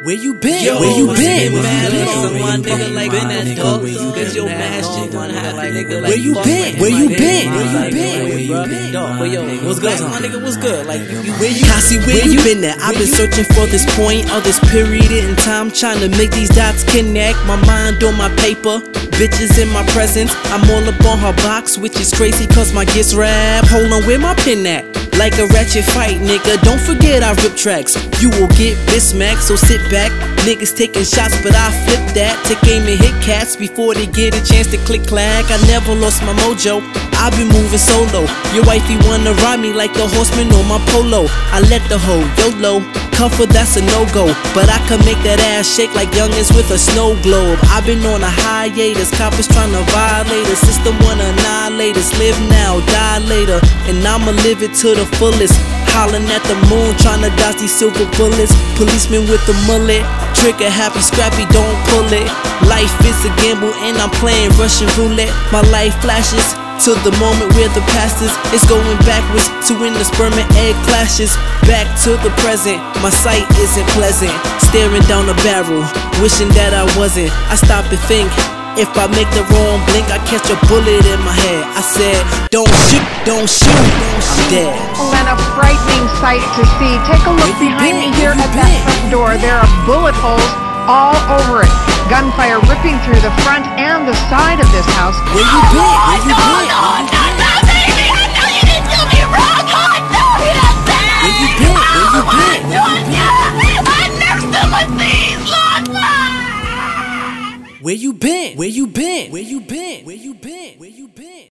Where you been? Yo, Where you been? Where you been? been? My nigga like Where that you dog. been? Get your mask shit on hot like nigga. Where you been? Where you been? Where you been? Where you been? Dog, but yo, what's good? My nigga, what's good? Like you, Where you, Kai Sea, where you been at? I've been searching for this point or this period in time, trying to make these dots connect. My mind on my paper, bitches in my presence. I'm all up on her box, which is crazy cause my gets rap. Hold on, where my pin at? Like a ratchet fight, nigga. Don't forget I rip tracks. You will get Bismack, so sit back. Niggas taking shots, but I flip that. Take aim and hit cats before they get a chance to click clack. I never lost my mojo. I've been moving solo. Your wifey wanna ride me like the horseman on my polo. I let the hoe YOLO. Comfort, that's a no go. But I can make that ass shake like youngins with a snow globe. I've been on a hiatus. Coppers trying to violate us. System wanna annihilate us. Live now, die later. And I'ma live it to the fullest. Hollering at the moon, trying to dodge these silver bullets. Policeman with the mullet. Trigger happy, scrappy, don't pull it. Life is a gamble, and I'm playing Russian roulette. My life flashes. To the moment where the past is, it's going backwards to when the sperm and egg clashes. Back to the present, my sight isn't pleasant. Staring down the barrel, wishing that I wasn't. I stop and think, if I make the wrong blink, I catch a bullet in my head. I said, don't shoot, don't shoot, I'm dead. and a frightening sight to see. Take a look Where behind been? me here at that front door. There are bullet holes all over it. Gunfire ripping through the front and the side of this house. Where you been? Where you been? Where you been? Where you been? Where you been? Where you been? Where you been?